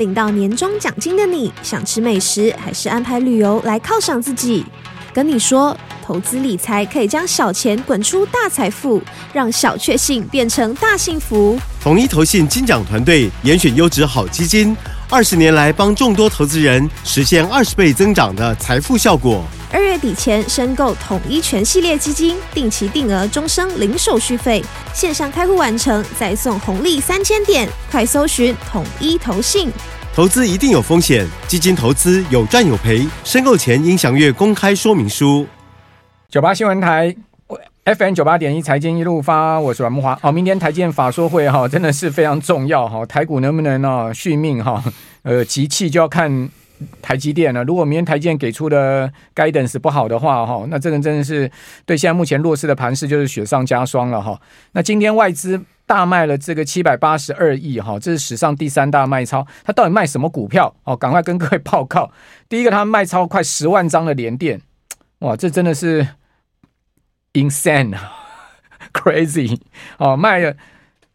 领到年终奖金的你，想吃美食还是安排旅游来犒赏自己？跟你说，投资理财可以将小钱滚出大财富，让小确幸变成大幸福。统一投信金奖团队严选优质好基金，二十年来帮众多投资人实现二十倍增长的财富效果。二月底前申购统一全系列基金，定期定额终生零手续费，线上开户完成再送红利三千点。快搜寻统一投信。投资一定有风险，基金投资有赚有赔，申购前应详阅公开说明书。九八新闻台，FM 九八点一财经一路发，我是阮木华。好，明天台建法说会哈，真的是非常重要哈，台股能不能啊续命哈？呃，集气就要看。台积电了？如果明天台建给出的 guidance 不好的话，哈，那这个真的是对现在目前弱势的盘势就是雪上加霜了，哈。那今天外资大卖了这个七百八十二亿，哈，这是史上第三大卖超。他到底卖什么股票？哦，赶快跟各位报告。第一个，他卖超快十万张的联电，哇，这真的是 insane，crazy 哦，卖了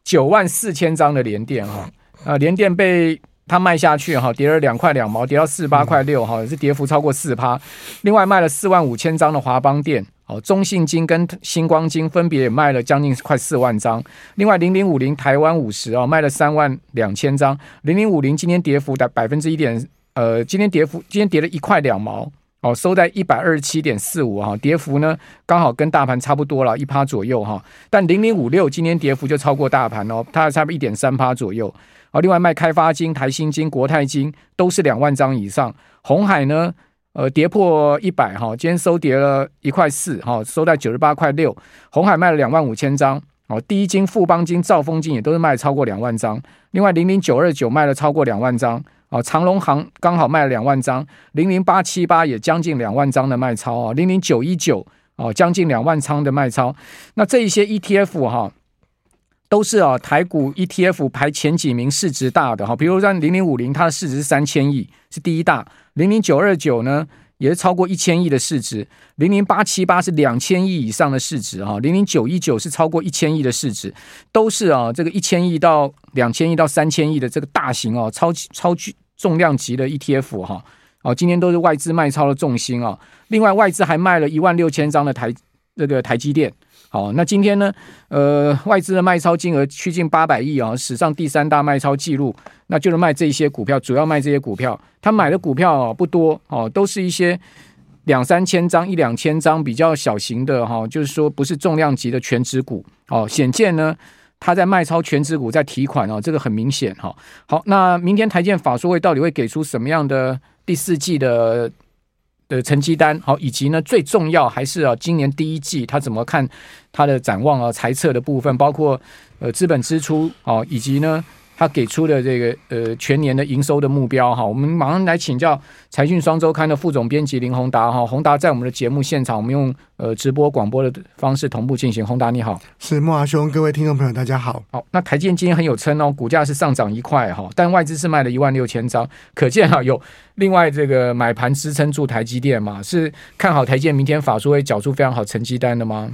九万四千张的联电，哈，啊，联电被。它卖下去哈，跌了两块两毛，跌到四八块六哈，是跌幅超过四趴。另外卖了四万五千张的华邦电，哦，中信金跟新光金分别也卖了将近快四万张。另外零零五零台湾五十哦，卖了三万两千张。零零五零今天跌幅的百分之一点，呃，今天跌幅今天跌了一块两毛哦，收在一百二十七点四五哈，跌幅呢刚好跟大盘差不多了，一趴左右哈。但零零五六今天跌幅就超过大盘哦，它差不多一点三趴左右。好，另外卖开发金、台新金、国泰金都是两万张以上。红海呢，呃，跌破一百哈，今天收跌了一块四哈，收在九十八块六。红海卖了两万五千张。哦，第一金、富邦金、兆丰金也都是卖超过两万张。另外，零零九二九卖了超过两万张。哦，长隆行刚好卖了两万张。零零八七八也将近两万张的卖超啊。零零九一九哦，将近两万仓的卖超。那这一些 ETF 哈。都是啊，台股 ETF 排前几名市值大的哈，比如像零零五零，它的市值是三千亿，是第一大；零零九二九呢，也是超过一千亿的市值；零零八七八是两千亿以上的市值哈；零零九一九是超过一千亿的市值，都是啊，这个一千亿到两千亿到三千亿的这个大型哦，超超巨重量级的 ETF 哈。哦，今天都是外资卖超的重心啊。另外，外资还卖了一万六千张的台这个台积电。好，那今天呢？呃，外资的卖超金额趋近八百亿啊，史上第三大卖超记录。那就是卖这些股票，主要卖这些股票。他买的股票不多哦，都是一些两三千张、一两千张比较小型的哈，就是说不是重量级的全值股哦。显见呢，他在卖超全值股，在提款哦，这个很明显哈。好，那明天台建法说会到底会给出什么样的第四季的？的成绩单好，以及呢，最重要还是啊，今年第一季他怎么看他的展望啊，财策的部分，包括呃资本支出哦，以及呢。他给出的这个呃全年的营收的目标哈，我们马上来请教财讯双周刊的副总编辑林宏达哈，宏达在我们的节目现场，我们用呃直播广播的方式同步进行。宏达你好，是慕驊兄，各位听众朋友大家好。好，那台积电今天很有撑哦，股价是上涨一块哈，但外资是卖了一万六千张，可见哈有另外这个买盘支撑住台积电嘛，是看好台积电明天法说会缴出非常好成绩单的吗？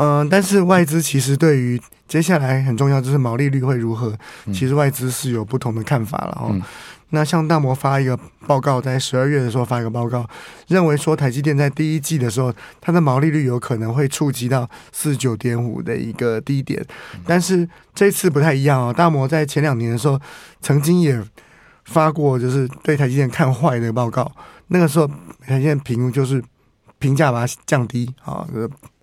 嗯、呃，但是外资其实对于接下来很重要，就是毛利率会如何，其实外资是有不同的看法了哦。嗯、那像大摩发一个报告，在十二月的时候发一个报告，认为说台积电在第一季的时候，它的毛利率有可能会触及到四九点五的一个低点，但是这次不太一样哦。大摩在前两年的时候，曾经也发过就是对台积电看坏的报告，那个时候台积电评估就是评价把它降低啊。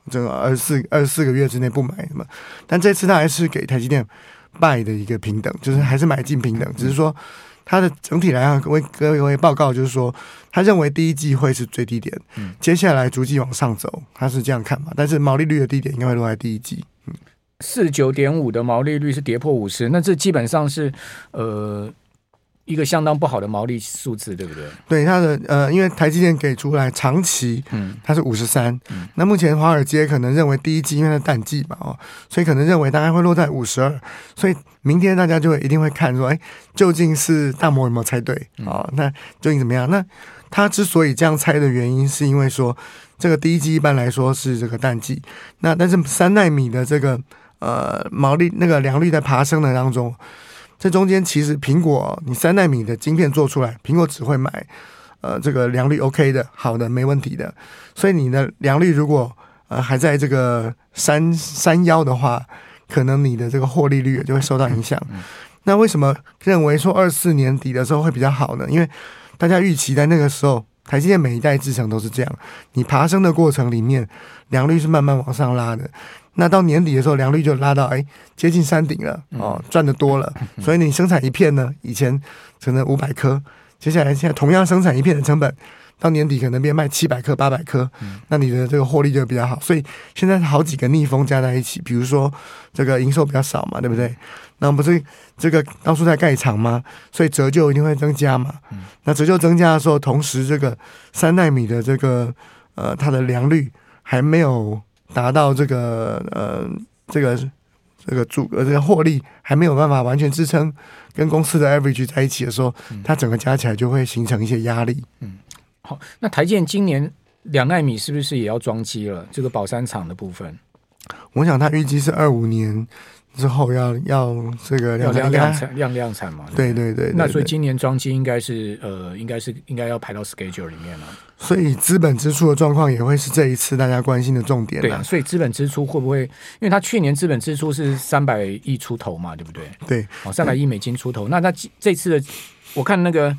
这个二十四二十四个月之内不买什么，但这次他还是给台积电 buy 的一个平等，就是还是买进平等，只是说他的整体来讲，为各位报告就是说，他认为第一季会是最低点，接下来逐季往上走，他是这样看嘛？但是毛利率的低点应该会落在第一季，嗯，四九点五的毛利率是跌破五十，那这基本上是呃。一个相当不好的毛利数字，对不对？对，它的呃，因为台积电给出来长期，嗯，它是五十三，那目前华尔街可能认为第一季因为它淡季嘛，哦，所以可能认为大概会落在五十二，所以明天大家就会一定会看说，哎，究竟是大摩有没有猜对啊？哦，那究竟怎么样？那他之所以这样猜的原因，是因为说这个第一季一般来说是这个淡季，那但是三纳米的这个呃毛利那个良率在爬升的当中。这中间其实苹果你三纳米的晶片做出来，苹果只会买呃这个良率 OK 的好的没问题的，所以你的良率如果呃还在这个三三幺的话，可能你的这个获利率就会受到影响。那为什么认为说二四年底的时候会比较好呢？因为大家预期在那个时候，台积电每一代制程都是这样，你爬升的过程里面，良率是慢慢往上拉的。那到年底的时候，良率就拉到哎接近山顶了哦，赚的多了。所以你生产一片呢，以前可能五百颗，接下来现在同样生产一片的成本。到年底可能变卖七百颗、八百颗，那你的这个获利就比较好。所以现在好几个逆风加在一起，比如说这个营收比较少嘛，对不对？那不是这个到处在盖厂吗？所以折旧一定会增加嘛。那折旧增加的时候，同时这个三奈米的这个呃它的良率还没有达到这个呃这个这个主呃这个获利还没有办法完全支撑跟公司的 average 在一起的时候，它整个加起来就会形成一些压力。嗯。好，那台建今年两纳米是不是也要装机了？这个宝山厂的部分，我想他预计是二五年之后要要这个量量量产量量产嘛？对对对，对，对，那所以今年装机应该是呃，应该是应该要排到 schedule 里面了。所以资本支出的状况也会是这一次大家关心的重点。对啊，所以资本支出会不会？因为他去年资本支出是三百亿出头嘛，对不对？对，哦，三百亿美金出头。那他这次的我看那个。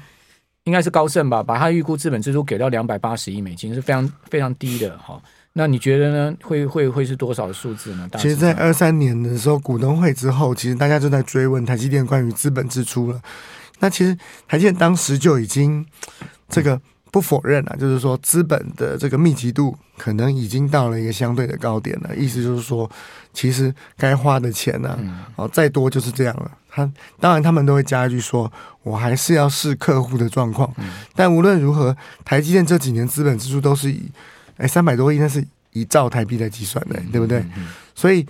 应该是高盛吧，把他预估资本支出给到两百八十亿美金，是非常非常低的哈。那你觉得呢？会会会是多少的数字呢？其实，在二三年的时候，股东会之后，其实大家就在追问台积电关于资本支出了。那其实台积电当时就已经这个不否认了，就是说资本的这个密集度可能已经到了一个相对的高点了。意思就是说，其实该花的钱呢、啊，哦，再多就是这样了。他当然，他们都会加一句说：“我还是要视客户的状况。”但无论如何，台积电这几年资本支出都是以哎三百多亿，那是以兆台币来计算的，对不对？所以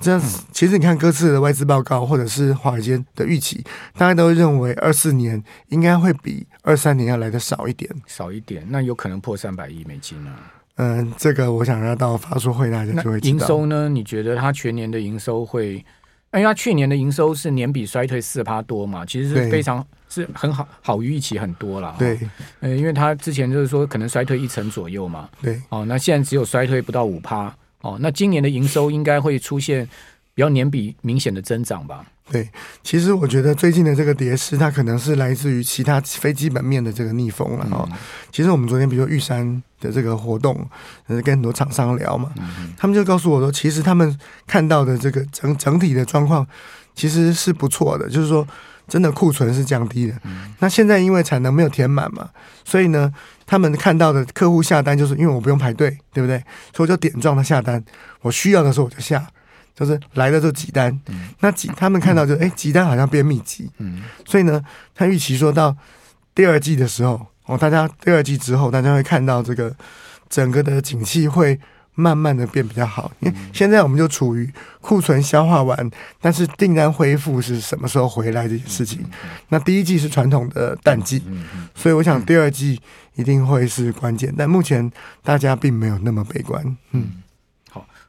这样子，其实你看各自的外资报告或者是华尔街的预期，大家都认为二四年应该会比二三年要来的少一点，少一点，那有可能破三百亿美金啊。嗯，这个我想要到发说会大家就会知道。营收呢？你觉得它全年的营收会？因为它去年的营收是年比衰退四趴多嘛，其实是非常是很好，好于预期很多了。对，呃，因为他之前就是说可能衰退一成左右嘛。对，哦，那现在只有衰退不到五趴。哦，那今年的营收应该会出现比较年比明显的增长吧？对，其实我觉得最近的这个跌势，它可能是来自于其他非基本面的这个逆风了哈。嗯、其实我们昨天比如说玉山的这个活动，跟很多厂商聊嘛，嗯、他们就告诉我说，其实他们看到的这个整整体的状况其实是不错的，就是说真的库存是降低的。嗯、那现在因为产能没有填满嘛，所以呢，他们看到的客户下单就是因为我不用排队，对不对？所以我就点状的下单，我需要的时候我就下。就是来了就几单，嗯、那几他们看到就哎几单好像变密集，嗯、所以呢，他预期说到第二季的时候，哦，大家第二季之后，大家会看到这个整个的景气会慢慢的变比较好。因为现在我们就处于库存消化完，但是订单恢复是什么时候回来这件事情。那第一季是传统的淡季，所以我想第二季一定会是关键，但目前大家并没有那么悲观，嗯。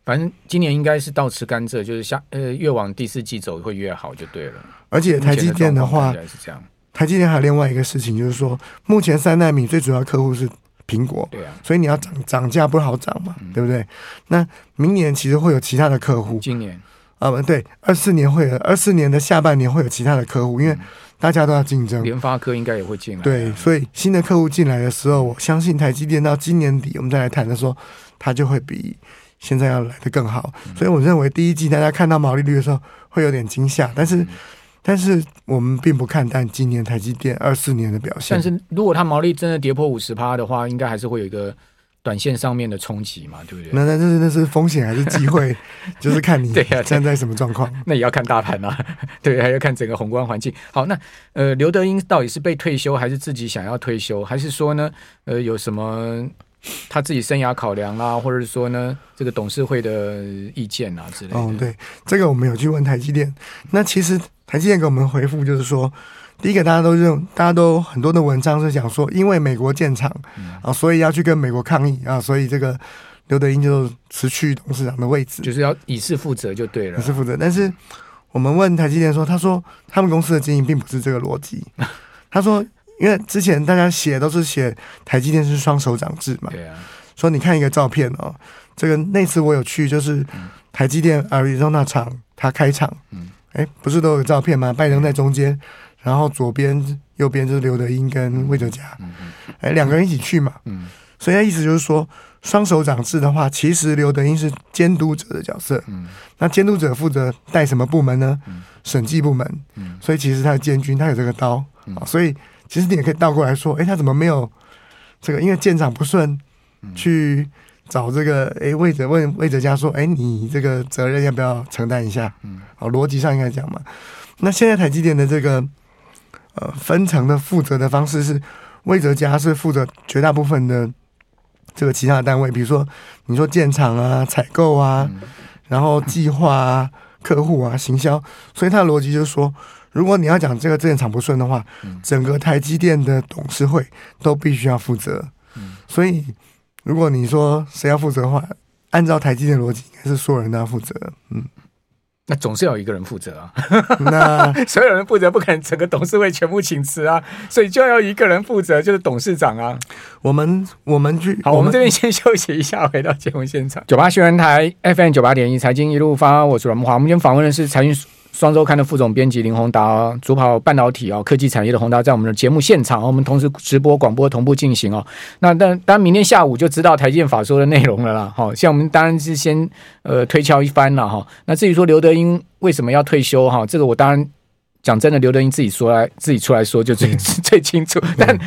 反正今年应该是倒吃甘蔗，就是下呃越往第四季走会越好就对了。而且台积电的话，是这样。台积电还有另外一个事情，就是说目前三纳米最主要客户是苹果，对啊，所以你要涨涨价不好涨嘛，嗯、对不对？那明年其实会有其他的客户，今年啊不对，二四年会有，二四年的下半年会有其他的客户，因为大家都要竞争，联发科应该也会进来，对，所以新的客户进来的时候，我相信台积电到今年底我们再来谈的时候，它就会比。现在要来的更好，所以我认为第一季大家看到毛利率的时候会有点惊吓，但是，嗯、但是我们并不看淡今年台积电二四年的表现。但是如果它毛利真的跌破五十趴的话，应该还是会有一个短线上面的冲击嘛，对不对？那那那是那是风险还是机会？就是看你对呀站在什么状况。那也要看大盘啊，对，还要看整个宏观环境。好，那呃，刘德英到底是被退休，还是自己想要退休，还是说呢？呃，有什么？他自己生涯考量啦，或者是说呢，这个董事会的意见啊之类的。哦，对，这个我们有去问台积电。那其实台积电给我们回复就是说，第一个大家都认，大家都很多的文章是讲说，因为美国建厂啊，所以要去跟美国抗议啊，所以这个刘德英就辞去董事长的位置，就是要以示负责就对了，以示负责。但是我们问台积电说，他说他们公司的经营并不是这个逻辑。他说，因为之前大家写都是写台积电是双手掌制嘛。对啊。说你看一个照片哦，这个那次我有去，就是台积电 Arizona 厂，他开场。嗯。哎，不是都有照片吗？拜登在中间，然后左边、右边就是刘德英跟魏哲家。嗯嗯。哎，两个人一起去嘛。嗯。所以他意思就是说，双手掌制的话，其实刘德英是监督者的角色。嗯。那监督者负责带什么部门呢？嗯。审计部门。嗯。所以其实他的监军，他有这个刀。嗯。所以其实你也可以倒过来说，哎，他怎么没有这个？因为建厂不顺，去。找这个哎，魏哲问魏哲家说：“哎，你这个责任要不要承担一下？”嗯，好，逻辑上应该讲嘛。那现在台积电的这个呃分层的负责的方式是，魏哲家是负责绝大部分的这个其他的单位，比如说你说建厂啊、采购啊，然后计划啊、客户啊、行销，所以他的逻辑就是说，如果你要讲这个建厂不顺的话，整个台积电的董事会都必须要负责。嗯，所以。如果你说谁要负责的话，按照台积电逻辑，应该是所有人都要负责。嗯，那总是要有一个人负责啊。那 所有人负责，不可能整个董事会全部请辞啊，所以就要一个人负责，就是董事长啊。我们我们去，好，我们，我们这边先 休息一下，回到节目现场。九八新闻台 FM 九八点一，财经一路发，我是阮木华。我们今天访问的是财讯。双周刊的副总编辑林宏达，主跑半导体啊科技产业的宏达，在我们的节目现场，我们同时直播广播同步进行哦。那但当然明天下午就知道台建法说的内容了啦。好，像我们当然是先呃推敲一番了哈。那至于说刘德英为什么要退休哈，这个我当然讲真的，刘德英自己说来自己出来说就最 最清楚，但。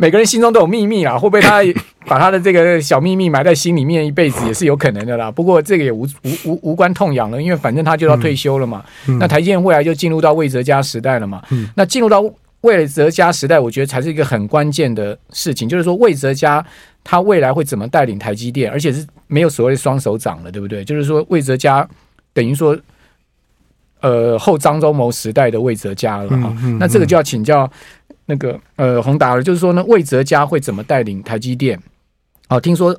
每个人心中都有秘密啊，会不会他 把他的这个小秘密埋在心里面一辈子也是有可能的啦。不过这个也无无无无关痛痒了，因为反正他就要退休了嘛。嗯、那台积电未来就进入到魏哲家时代了嘛。嗯、那进入到魏哲家时代，我觉得才是一个很关键的事情，就是说魏哲家他未来会怎么带领台积电，而且是没有所谓的双手掌了，对不对？就是说魏哲家等于说，呃，后张忠谋时代的魏哲家了哈。嗯嗯、那这个就要请教。那个呃，宏达了，就是说呢，魏哲家会怎么带领台积电？哦，听说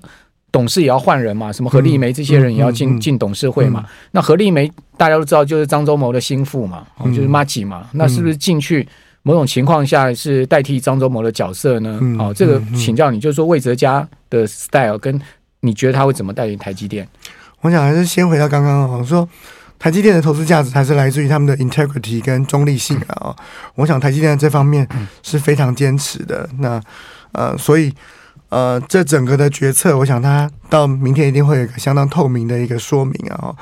董事也要换人嘛，什么何立梅这些人也要进进、嗯嗯嗯、董事会嘛。嗯、那何立梅大家都知道，就是张忠谋的心腹嘛，哦、就是马吉嘛。嗯、那是不是进去某种情况下是代替张忠谋的角色呢？嗯、哦，这个请教你，就是说魏哲家的 style 跟你觉得他会怎么带领台积电？我想还是先回到刚刚我说。台积电的投资价值还是来自于他们的 integrity 跟中立性啊、哦！我想台积电在这方面是非常坚持的。那呃，所以呃，这整个的决策，我想它到明天一定会有一个相当透明的一个说明啊、哦！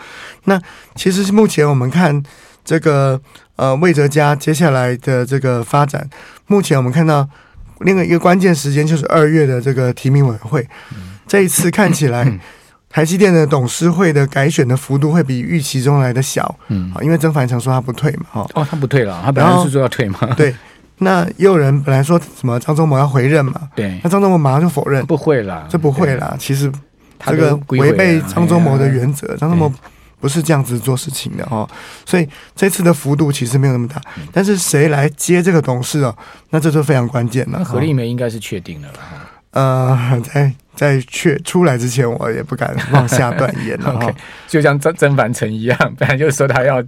那其实是目前我们看这个呃魏哲家接下来的这个发展，目前我们看到另外一个关键时间就是二月的这个提名委员会，这一次看起来。台积电的董事会的改选的幅度会比预期中来的小，嗯，因为曾凡成说他不退嘛，哈，哦，他不退了，他本来是说要退嘛，对，那也有人本来说什么张忠谋要回任嘛，对，那张忠谋马上就否认，不会啦，这不会啦，其实这个违背张忠谋的原则，张忠谋不是这样子做事情的哦，所以这次的幅度其实没有那么大，但是谁来接这个董事哦，那这就非常关键了，何立梅应该是确定了，呃，在。在确出来之前，我也不敢妄下断言了。okay, 就像曾曾凡成一样，本来就说他要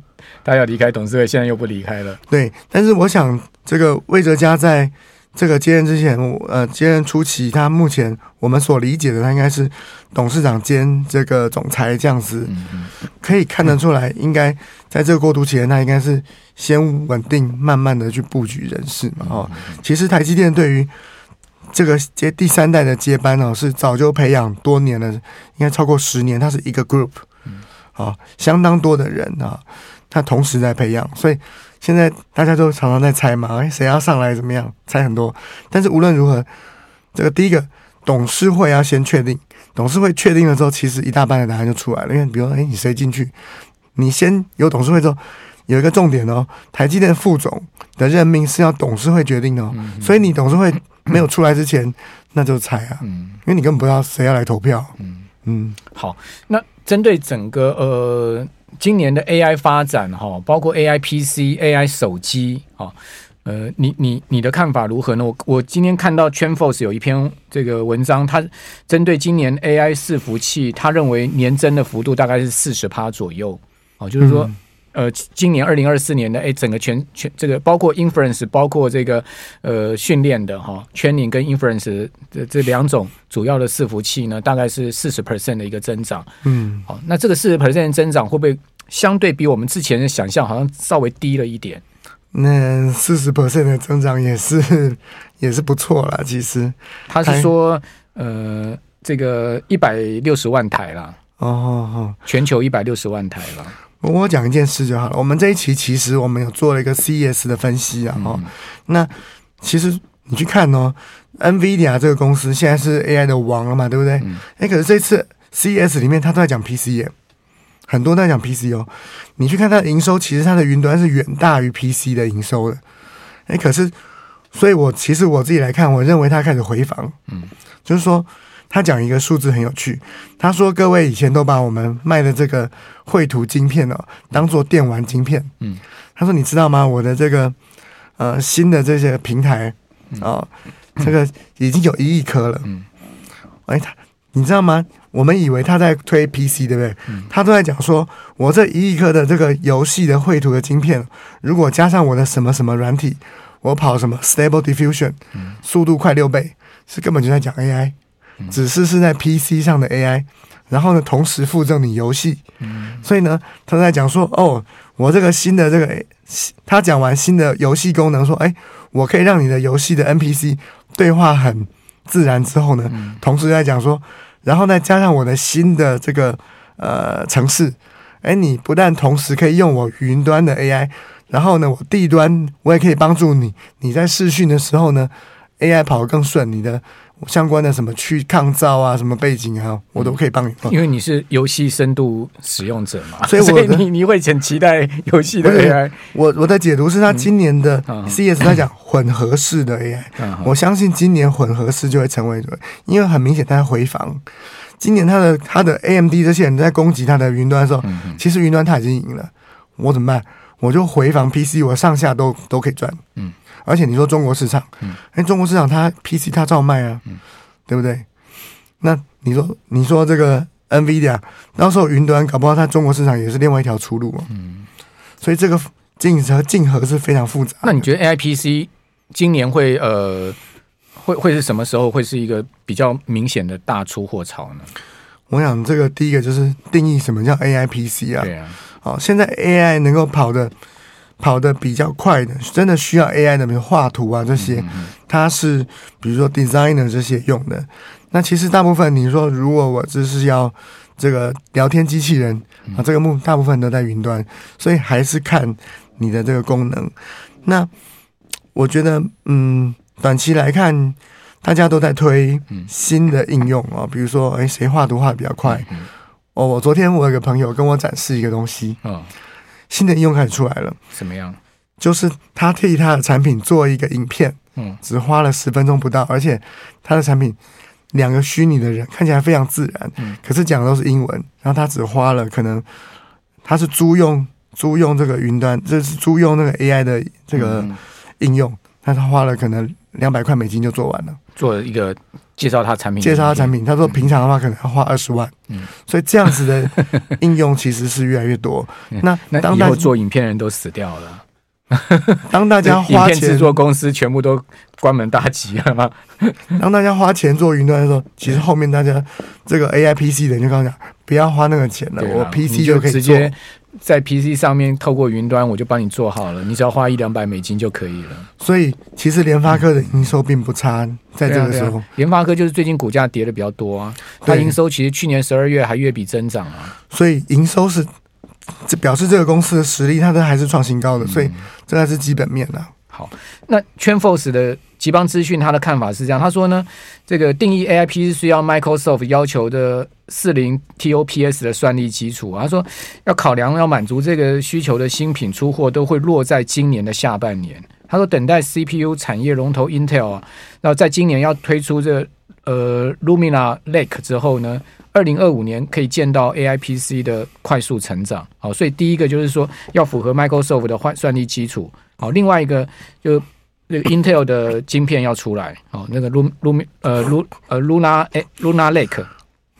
他要离开董事会，现在又不离开了。对，但是我想，这个魏哲家在这个接任之前，呃，接任初期，他目前我们所理解的，他应该是董事长兼这个总裁这样子，可以看得出来，应该在这个过渡期间，他应该是先稳定，慢慢的去布局人事嘛。哦，其实台积电对于这个接第三代的接班哦，是早就培养多年了，应该超过十年。他是一个 group，啊，相当多的人啊，他同时在培养，所以现在大家都常常在猜嘛，哎，谁要上来怎么样？猜很多。但是无论如何，这个第一个董事会要先确定，董事会确定了之后，其实一大半的答案就出来了。因为比如说，哎，你谁进去？你先有董事会之后，有一个重点哦，台积电副总的任命是要董事会决定的哦，所以你董事会。没有出来之前，那就猜啊，嗯，因为你根本不知道谁要来投票，嗯嗯。好，那针对整个呃今年的 AI 发展哈，包括 AI PC、AI 手机啊，呃，你你你的看法如何呢？我我今天看到 TrendForce 有一篇这个文章，它针对今年 AI 伺服器，他认为年增的幅度大概是四十趴左右，哦，就是说呃，今年二零二四年的哎，整个全全这个包括 inference，包括这个呃训练的哈，training 跟 inference 这这两种主要的伺服器呢，大概是四十 percent 的一个增长。嗯，好，那这个四十 percent 的增长会不会相对比我们之前的想象好像稍微低了一点？那四十 percent 的增长也是也是不错啦。其实他是说呃，这个一百六十万台啦。哦哦哦，全球一百六十万台了。我讲一件事就好了。我们这一期其实我们有做了一个 CES 的分析啊。哦、嗯，那其实你去看哦，NVIDIA 这个公司现在是 AI 的王了嘛，对不对？哎、嗯欸，可是这次 CES 里面他都在讲 PC 耶，很多都在讲 PC 哦。你去看它的营收，其实它的云端是远大于 PC 的营收的。哎、欸，可是，所以我其实我自己来看，我认为它开始回防。嗯，就是说。他讲一个数字很有趣，他说：“各位以前都把我们卖的这个绘图晶片哦，当做电玩晶片。”嗯，他说：“你知道吗？我的这个呃新的这些平台啊、哦，这个已经有一亿颗了。”嗯，哎，他你知道吗？我们以为他在推 PC，对不对？他都在讲说，我这一亿颗的这个游戏的绘图的晶片，如果加上我的什么什么软体，我跑什么 Stable Diffusion，速度快六倍，是根本就在讲 AI。只是是在 PC 上的 AI，然后呢，同时附赠你游戏，所以呢，他在讲说，哦，我这个新的这个，他讲完新的游戏功能，说，哎，我可以让你的游戏的 NPC 对话很自然之后呢，同时在讲说，然后呢，加上我的新的这个呃城市，哎，你不但同时可以用我云端的 AI，然后呢，我地端我也可以帮助你，你在试训的时候呢，AI 跑得更顺，你的。相关的什么去抗噪啊，什么背景啊，我都可以帮你。因为你是游戏深度使用者嘛，所以，我 所以你你会很期待游戏的 AI。我我的解读是他今年的 CES 在讲混合式的 AI，我相信今年混合式就会成为，因为很明显他在回防。今年他的他的 AMD 这些人在攻击他的云端的时候，其实云端他已经赢了，我怎么办？我就回防 PC，我上下都都可以赚。嗯。而且你说中国市场，嗯哎，中国市场它 PC 它照卖啊，对不对？那你说你说这个 NVIDIA，到时候云端搞不好它中国市场也是另外一条出路，嗯，所以这个竞合竞合是非常复杂。那你觉得 AI PC 今年会呃会会是什么时候会是一个比较明显的大出货潮呢？我想这个第一个就是定义什么叫 AI PC 啊？对啊，好，现在 AI 能够跑的。跑的比较快的，真的需要 AI 的，比如画图啊这些，它是比如说 designer 这些用的。那其实大部分你说，如果我只是要这个聊天机器人啊，这个目大部分都在云端，所以还是看你的这个功能。那我觉得，嗯，短期来看，大家都在推新的应用啊，比如说，哎，谁画图画的比较快？哦，我昨天我有个朋友跟我展示一个东西嗯新的应用开始出来了，怎么样？就是他替他的产品做一个影片，嗯，只花了十分钟不到，而且他的产品两个虚拟的人看起来非常自然，嗯，可是讲的都是英文，然后他只花了可能他是租用租用这个云端，这是租用那个 AI 的这个应用，但他花了可能两百块美金就做完了，做了一个介绍他产品，介绍他产品，他说平常的话可能要花二十万，嗯，所以这样子的应用其实是越来越多。那那以后做影片的人都死掉了。当大家花钱 制作公司全部都关门大吉了吗？当大家花钱做云端的时候，其实后面大家这个 AI PC 的人就刚刚讲，不要花那个钱了，我 PC 就可以直接在 PC 上面透过云端，我就帮你做好了，你只要花一两百美金就可以了。所以其实联发科的营收并不差，在这个时候，联发科就是最近股价跌的比较多啊，它营收其实去年十二月还月比增长啊，所以营收是。这表示这个公司的实力，它都还是创新高的，所以这还是基本面的。好，那 TrendForce 的吉邦资讯他的看法是这样，他说呢，这个定义 AI PC 是需要 Microsoft 要求的四零 TOPS 的算力基础。他说要考量要满足这个需求的新品出货都会落在今年的下半年。他说等待 CPU 产业龙头 Intel 啊，那在今年要推出这呃 Lumina Lake 之后呢，二零二五年可以见到 AI PC 的快速成长，好，所以第一个就是说要符合 Microsoft 的换算力基础，好，另外一个就那个 Intel 的晶片要出来，好，那个 Lum Lum 呃 L 呃 Luna 哎 Luna Lake，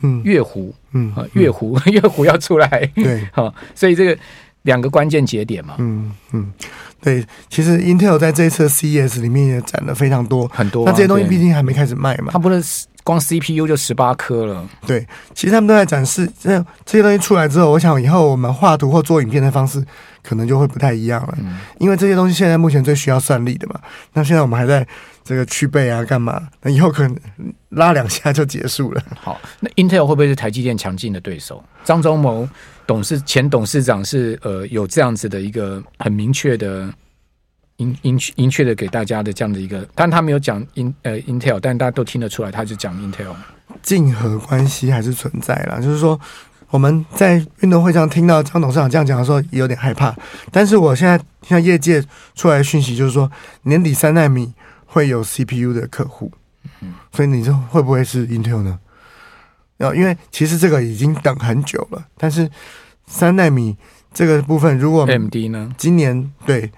嗯，月湖，嗯，月湖 月湖要出来，对，好，所以这个两个关键节点嘛。嗯嗯，对，其实 Intel 在这一次 CES 里面也展了非常多很多、啊，那这些东西毕竟还没开始卖嘛。它不是光 CPU 就十八颗了。对，其实他们都在展示这这些东西出来之后，我想以后我们画图或做影片的方式可能就会不太一样了，嗯、因为这些东西现在目前最需要算力的嘛。那现在我们还在这个去背啊，干嘛？那以后可能拉两下就结束了。好，那 Intel 会不会是台积电强劲的对手？张忠谋。董事前董事长是呃有这样子的一个很明确的明明明确的给大家的这样的一个，但他没有讲 in 呃 Intel，但大家都听得出来，他就讲 Intel。竞合关系还是存在啦，就是说我们在运动会上听到张董事长这样讲的时候，也有点害怕。但是我现在现在业界出来的讯息就是说，年底三纳米会有 CPU 的客户，嗯，所以你说会不会是 Intel 呢？然后因为其实这个已经等很久了，但是三纳米这个部分，如果 AMD 呢？今年对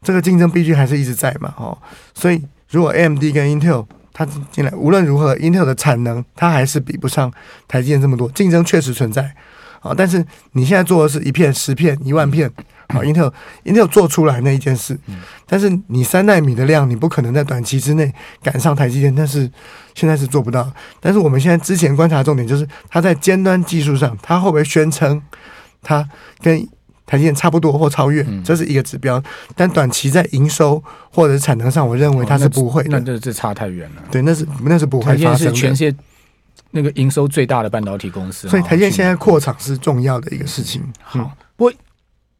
这个竞争必须还是一直在嘛，哦，所以如果 AMD 跟 Intel 它进来，无论如何，Intel 的产能它还是比不上台积电这么多，竞争确实存在。啊！但是你现在做的是一片、十片、一万片，好，Intel Intel 做出来那一件事，但是你三纳米的量，你不可能在短期之内赶上台积电，但是现在是做不到。但是我们现在之前观察重点就是，它在尖端技术上，它会不会宣称它跟台积电差不多或超越，这是一个指标。但短期在营收或者是产能上，我认为它是不会的。那这这差太远了。对，那是那是不会发生的。那个营收最大的半导体公司，所以台积电现在扩厂是重要的一个事情。好，嗯、不过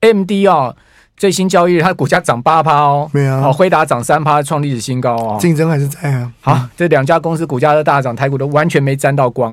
AMD 啊，最新交易日它股价涨八趴哦，没有啊，辉达涨三趴，创历史新高哦，竞争还是在啊。好，这两家公司股价都大涨，台股都完全没沾到光。